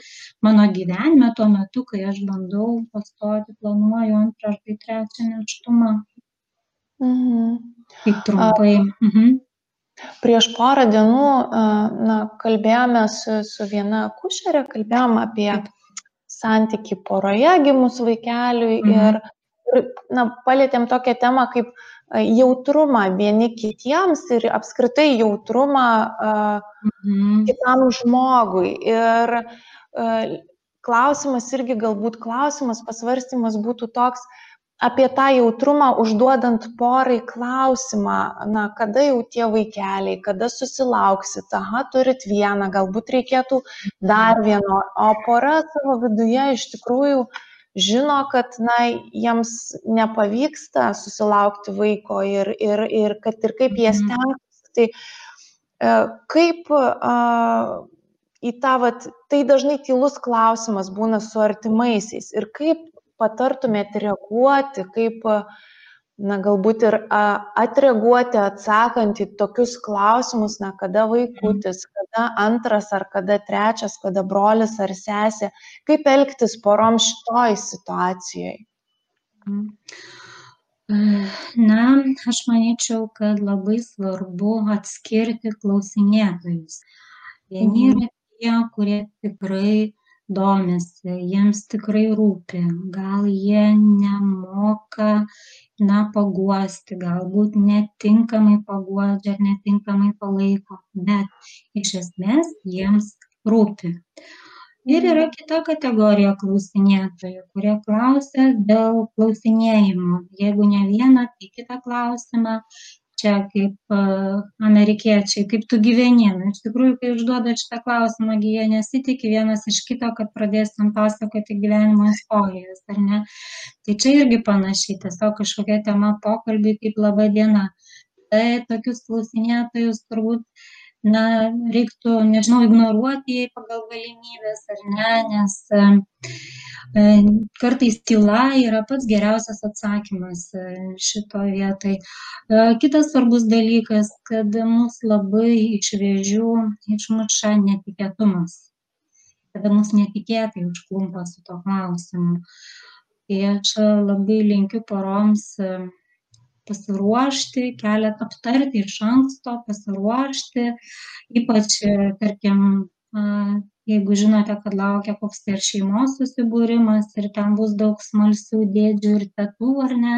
mano gyvenime, tuo metu, kai aš bandau pastoti, planuoju antrą ar tai trečią neštumą. Mhm. Kaip trumpai. Mhm. Prieš porą dienų na, kalbėjome su, su viena kušerė, kalbėjome apie santyki poroje gimus vaikeliui mhm. ir, na, palėtėm tokią temą kaip jautrumą vieni kitiems ir apskritai jautrumą mhm. kitam žmogui. Ir klausimas irgi galbūt klausimas, pasvarstymas būtų toks, apie tą jautrumą užduodant porai klausimą, na, kada jau tie vaikeliai, kada susilauksit, aha, turit vieną, galbūt reikėtų dar vieno, o pora savo viduje iš tikrųjų žino, kad, na, jiems nepavyksta susilaukti vaiko ir, ir, ir kad ir kaip jie mhm. stengsis, tai e, kaip a, į tą, vat, tai dažnai tylus klausimas būna su artimaisiais ir kaip patartumėt reaguoti, kaip, na, galbūt ir atreaguoti atsakant į tokius klausimus, na, kada vaikutis, kada antras ar kada trečias, kada brolis ar sesė, kaip elgtis porom šitoj situacijoje? Na, aš manyčiau, kad labai svarbu atskirti klausinėtojus. Vieni mhm. yra tie, kurie tikrai domisi, jiems tikrai rūpi, gal jie nemoka, na, paguosti, galbūt netinkamai paguodžia ar netinkamai palaiko, bet iš esmės jiems rūpi. Ir yra kita kategorija klausinėtojų, kurie klausia dėl klausinėjimo. Jeigu ne vieną, tai kitą klausimą čia kaip amerikiečiai, kaip tu gyveni. Na, iš tikrųjų, kai užduoda šitą klausimą, jie nesitikė vienas iš kito, kad pradėsim pasakoti gyvenimo istorijas, ar ne? Tai čia irgi panašiai, tiesiog kažkokia tema pokalbį kaip laba diena. Tai tokius klausinėtojus turbūt na, reiktų, nežinau, ignoruoti pagal galimybės ar ne, nes e, kartais tyla yra pats geriausias atsakymas e, šito vietai. E, kitas svarbus dalykas, kad mus labai iš vėžių išmuša netikėtumas, kada mus netikėtai užklumpa su to klausimu. Tai aš labai linkiu poroms pasiruošti, keletą aptarti iš anksto, pasiruošti, ypač, tarkim, jeigu žinote, kad laukia koks tai ir šeimos susibūrimas ir ten bus daug smalsių dėdžių ir tetų, ar ne,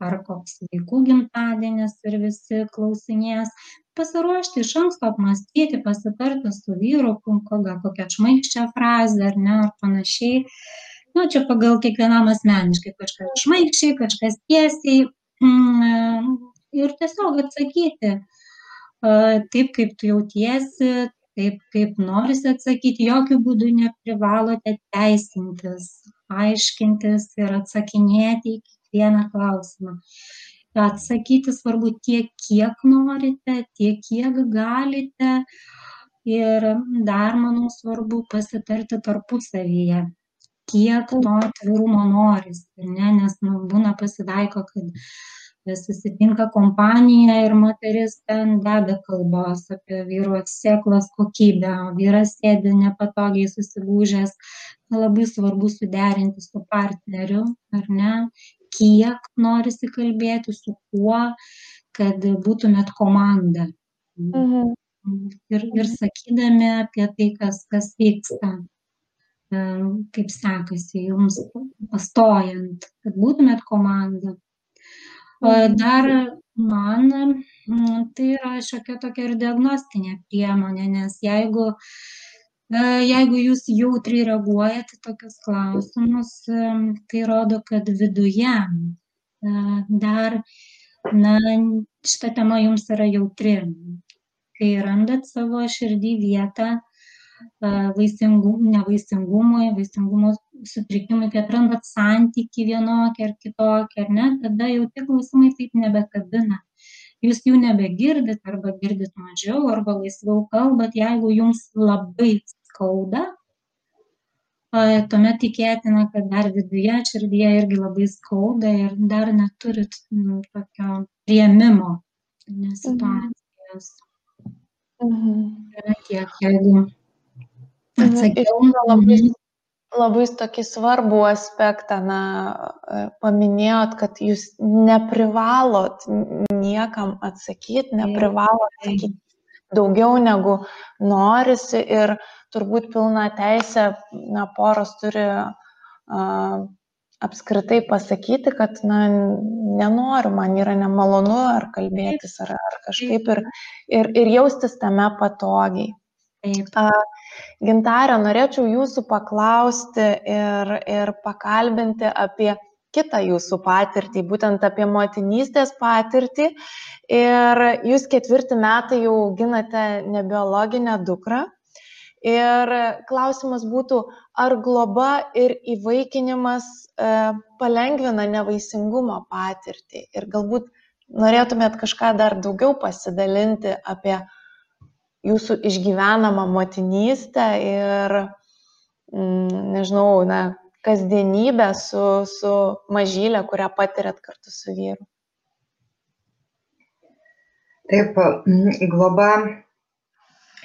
ar koks vaikų gimtadienis ir visi klausinės, pasiruošti iš anksto apmastyti, pasitarti su vyru, gal kokią šmaikščią frazę ar ne, ar panašiai. Nu, čia pagal kiekvienam asmeniškai, kažkas šmaikščiai, kažkas tiesiai, ir tiesiog atsakyti taip, kaip tu jautiesi, taip, kaip norisi atsakyti, jokių būdų neprivalote teisintis, aiškintis ir atsakinėti į kiekvieną klausimą. Atsakyti svarbu tiek, kiek norite, tiek, kiek galite. Ir dar, manau, svarbu pasitarti tarpusavyje, kiek to atvirumo norisi, ne, nes nu, būna pasitaiko, kad susitinka kompanija ir moteris ten deda kalbos apie vyro sėklos kokybę, o vyras sėdi nepatogiai susigūžęs, labai svarbu suderinti su partneriu, ar ne, kiek norisi kalbėti, su kuo, kad būtumėt komanda. Mhm. Ir, ir sakydami apie tai, kas, kas vyksta kaip sekasi jums pastojant, kad būtumėt komanda. Dar man tai yra šiokia tokia ir diagnostinė priemonė, nes jeigu, jeigu jūs jautriai reaguojate tokius klausimus, tai rodo, kad viduje dar, na, šita tema jums yra jautri. Kai randat savo širdį vietą, vaisingum, nevaisingumui, vaisingumo sutrikimui, kai atrandat santyki vienokį ar kitokį, ar ne, tada jau tie klausimai taip nebekabina. Jūs jų nebegirdit arba girdit mažiau, arba laisviau kalbat, jeigu jums labai skauda, tuomet tikėtina, kad dar viduje širdyje irgi labai skauda ir dar neturit nu, tokio prieimimo situacijos. Mhm. Yra tiek, jeigu mhm. Atsakiau. Labai, labai tokį svarbų aspektą, na, paminėjot, kad jūs neprivalot niekam atsakyti, neprivalot atsakyti. Daugiau negu norisi ir turbūt pilna teisė, na, poros turi a, apskritai pasakyti, kad, na, nenoriu, man yra nemalonu ar kalbėtis, ar, ar kažkaip ir, ir, ir jaustis tame patogiai. A, gintarė, norėčiau jūsų paklausti ir, ir pakalbinti apie kitą jūsų patirtį, būtent apie motinystės patirtį. Ir jūs ketvirtį metai jau auginate nebiologinę dukrą. Ir klausimas būtų, ar globa ir įvaikinimas e, palengvina nevaisingumo patirtį. Ir galbūt norėtumėt kažką dar daugiau pasidalinti apie jūsų išgyvenamą motinystę ir, mm, nežinau, na, kasdienybę su, su mažylė, kurią patirėt kartu su vyru? Taip, globa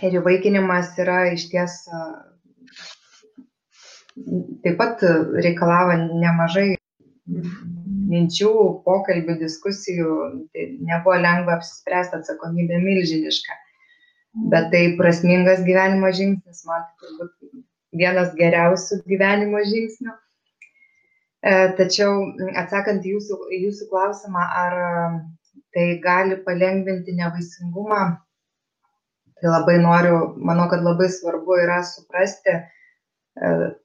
ir įvaikinimas yra iš ties taip pat reikalavo nemažai minčių, pokalbių, diskusijų. Tai nebuvo lengva apsispręsti, atsakomybė milžiniška. Bet tai prasmingas gyvenimo žingsnis, man turbūt vienas geriausių gyvenimo žingsnių. E, tačiau atsakant jūsų, jūsų klausimą, ar tai gali palengvinti nevaisingumą, tai labai noriu, manau, kad labai svarbu yra suprasti e,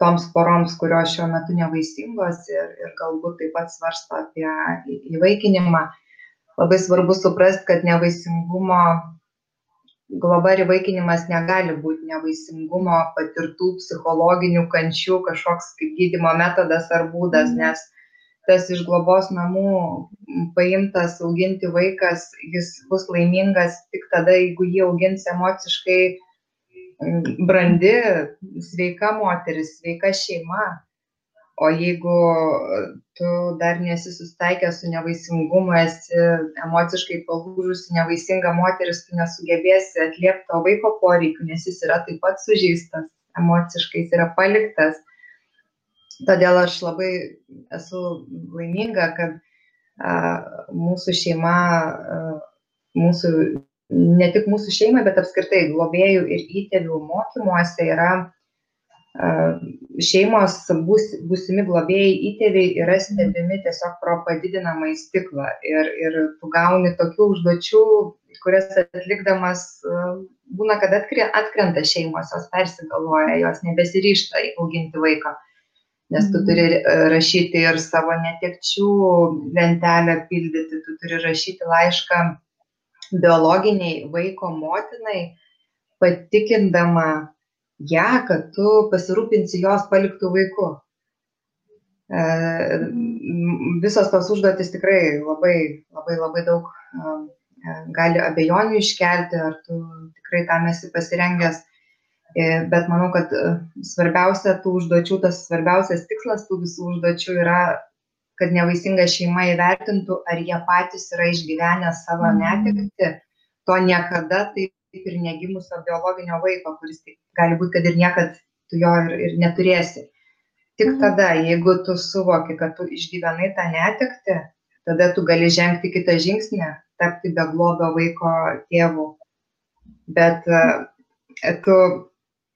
toms poroms, kurios šiuo metu nevaisingos ir, ir galbūt taip pat svarsto apie įvaikinimą. Labai svarbu suprasti, kad nevaisingumo globa ir įvaikinimas negali būti nevaisingumo patirtų psichologinių kančių kažkoks kaip gydymo metodas ar būdas, mhm. nes tas iš globos namų paimtas auginti vaikas, jis bus laimingas tik tada, jeigu jį augins emociškai brandi, sveika moteris, sveika šeima o jeigu tu dar nesi susitaikęs su nevaisingumu, esi emociškai palūžusi nevaisinga moteris, tu nesugebėsi atliepti to vaiko poreikių, nes jis yra taip pat sužeistas, emociškai jis yra paliktas. Todėl aš labai esu laiminga, kad a, mūsų šeima, a, mūsų, ne tik mūsų šeima, bet apskritai globėjų ir įtėvių mokymuose yra šeimos bus, būsimi globėjai įtėviai yra stebimi tiesiog pro padidinamą į stiklą ir, ir tu gauni tokių užduočių, kurias atlikdamas būna, kad atkrenta šeimos, jos persigalvoja, jos nebesiryšta auginti vaiką. Nes tu turi mhm. rašyti ir savo netekčių lentelę pildyti, tu turi rašyti laišką biologiniai vaiko motinai, patikindama ją, kad tu pasirūpinsi jos paliktų vaiku. E, visos tos užduotis tikrai labai, labai, labai daug e, gali abejonių iškelti, ar tu tikrai tam esi pasirengęs. E, bet manau, kad svarbiausia tų užduočių, tas svarbiausias tikslas tų visų užduočių yra, kad nevaisinga šeima įvertintų, ar jie patys yra išgyvenę savo mhm. netikti. To niekada taip kaip ir negimusio biologinio vaiko, kuris tai gali būti, kad ir niekad tu jo ir, ir neturėsi. Tik mhm. tada, jeigu tu suvoki, kad tu išgyvenai tą netekti, tada tu gali žengti kitą žingsnį, tapti beglobio vaiko tėvu. Bet e, tu,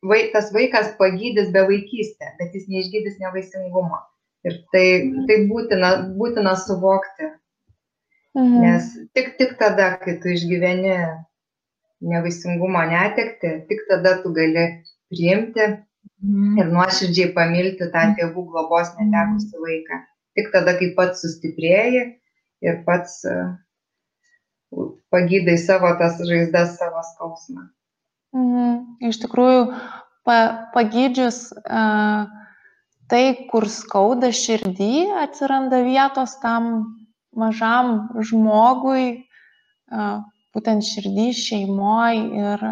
vai, tas vaikas pagydys be vaikystę, bet jis neišgydys nevaisingumo. Ir tai, tai būtina, būtina suvokti. Mhm. Nes tik, tik tada, kai tu išgyveni nevaisingumo netekti, tik tada tu gali priimti mhm. ir nuoširdžiai pamilti tą tėvų globos netekusi vaiką. Tik tada, kai pats sustiprėjai ir pats e, pagydai savo tas žaizdas, savo skausmą. Mhm. Iš tikrųjų, pa, pagydžius uh, tai, kur skauda širdį, atsiranda vietos tam mažam žmogui uh, būtent širdį, šeimoje ir,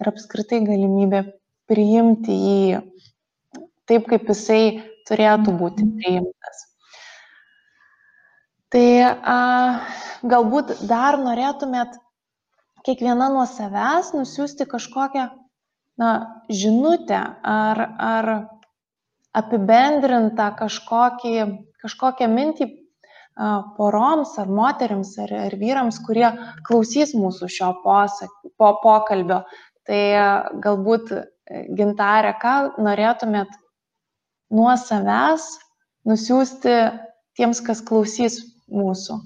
ir apskritai galimybė priimti jį. taip, kaip jisai turėtų būti mhm. priimtas. Tai a, galbūt dar norėtumėt kiekviena nuo savęs nusiųsti kažkokią na, žinutę ar, ar apibendrintą kažkokį, kažkokią mintį poroms ar moteriams ar, ar vyrams, kurie klausys mūsų šio posak, po, pokalbio. Tai galbūt gintarė, ką norėtumėt nuo savęs nusiųsti tiems, kas klausys mūsų?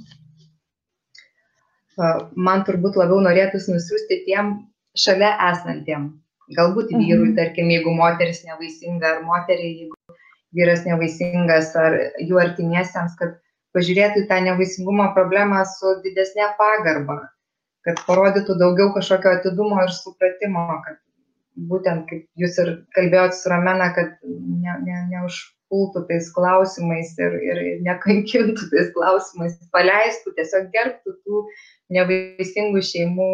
Man turbūt labiau norėtųsi nusiųsti tiem šalia esantiem. Galbūt mhm. vyrui, mhm. tarkim, jeigu moteris nevaisinga, ar moteriai, jeigu vyras nevaisingas, ar jų artimiesiems, kad pažiūrėtų į tą nevaisingumo problemą su didesnė pagarba, kad parodytų daugiau kažkokio atidumo ir supratimo, kad būtent kaip jūs ir kalbėjot su Ramena, kad ne, ne, neužpultų tais klausimais ir, ir nekankintų tais klausimais, paleistų, tiesiog gerbtų tų nevaisingų šeimų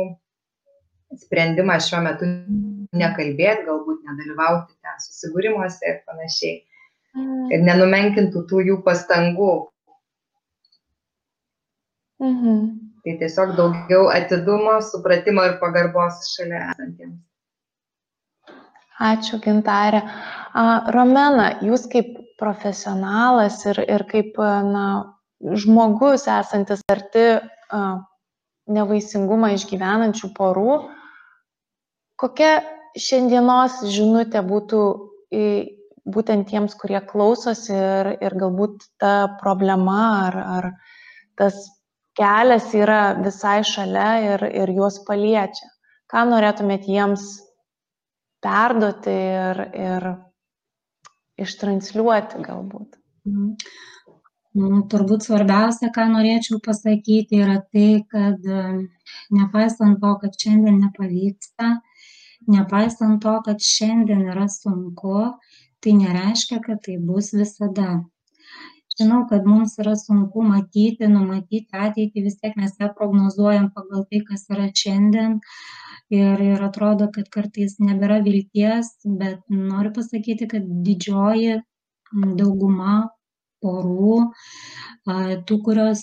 sprendimą šiuo metu nekalbėti, galbūt nedalyvauti ten susibūrimuose ir panašiai. Kad nenumenkintų tų jų pastangų, Mhm. Tai tiesiog daugiau atidumo, supratimo ir pagarbos šalia esantiems. Ačiū, Gintarė. Romena, jūs kaip profesionalas ir, ir kaip na, žmogus esantis arti nevaisingumą išgyvenančių porų, kokia šiandienos žinutė būtų į, būtent tiems, kurie klausosi ir, ir galbūt ta problema ar, ar tas kelias yra visai šalia ir, ir juos paliečia. Ką norėtumėt jiems perduoti ir, ir ištransliuoti galbūt? Mm. Turbūt svarbiausia, ką norėčiau pasakyti, yra tai, kad e, nepaisant to, kad šiandien nepavyksta, nepaisant to, kad šiandien yra sunku, tai nereiškia, kad tai bus visada žinau kad mums yra sunku matyti numatyti ateitį vis tiek mes ją prognozuojam pagal tai kas yra šiandien ir ir atrodo kad kartais nebėra vilties bet noriu pasakyti kad didžioji dauguma porų tų, kurios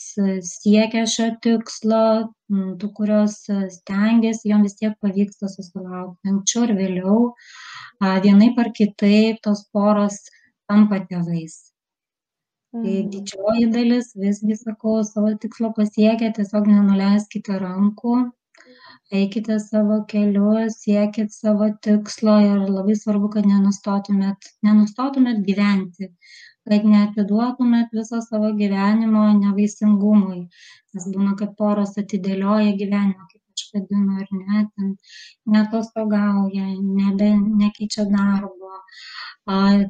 siekia šio tikslo, tų, kurios stengiasi, jom vis tiek pavyksta susilaukti. Anksčiau ir vėliau, vienaip ar kitaip, tos poros tampa tėvais. Tai mhm. didžioji dalis visgi sakau, savo tikslo pasiekę, tiesiog nenuleiskite rankų, eikite savo keliu, siekit savo tikslo ir labai svarbu, kad nenustotumėt, nenustotumėt gyventi, kad neatiduotumėt viso savo gyvenimo nevaisingumui. Nes būna, kad poros atidėlioja gyvenimą, kaip aš vadinu, ar ne, ten netostogauja, nebe, nekeičia darbo,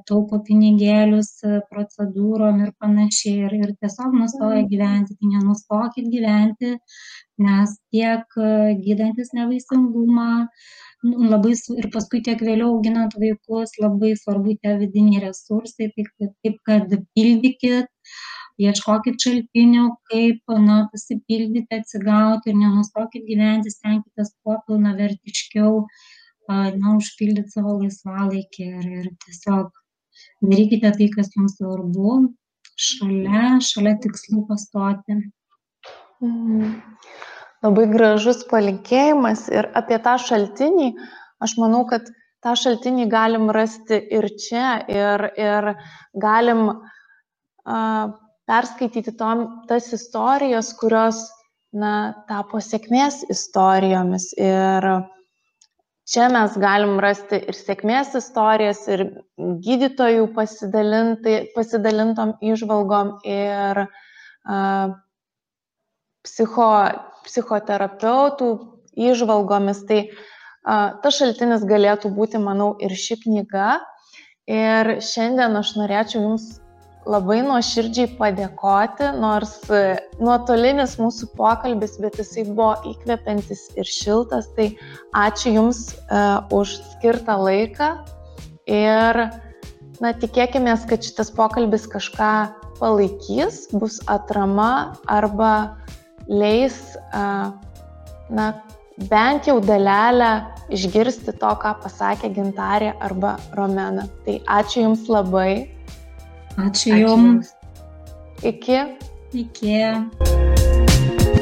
taupo pinigėlius procedūrom ir panašiai ir, ir tiesiog nustoja mhm. gyventi. Tai nenustokit gyventi, nes tiek gydantis nevaisingumą, nu, labai ir paskui tiek vėliau auginant vaikus, labai svarbu tie vidiniai resursai, taip, taip kad pildykit, ieškokit šaltinių, kaip na, pasipildyti, atsigauti ir nenustokit gyventi, stenkitės kuo pilnavertiškiau na, užpildyti savo laisvalaikį ir, ir tiesiog darykite tai, kas jums svarbu, šalia, šalia tikslų pastoti. Mhm. Labai gražus palinkėjimas ir apie tą šaltinį, aš manau, kad tą šaltinį galim rasti ir čia, ir, ir galim uh, perskaityti tom, tas istorijas, kurios na, tapo sėkmės istorijomis. Ir uh, čia mes galim rasti ir sėkmės istorijas, ir gydytojų pasidalintom išvalgom, ir uh, psicho, psichoterapeutų išvalgomis. Tai uh, tas šaltinis galėtų būti, manau, ir ši knyga. Ir šiandien aš norėčiau Jums labai nuoširdžiai padėkoti, nors e, nuotolinis mūsų pokalbis, bet jisai buvo įkvepiantis ir šiltas, tai ačiū Jums uh, už skirtą laiką ir na, tikėkime, kad šitas pokalbis kažką palaikys, bus atrama arba leis uh, na, bent jau dalelę išgirsti to, ką pasakė gintarė arba Romena. Tai ačiū Jums labai. Ačiū, Ačiū Jums. Iki. Iki.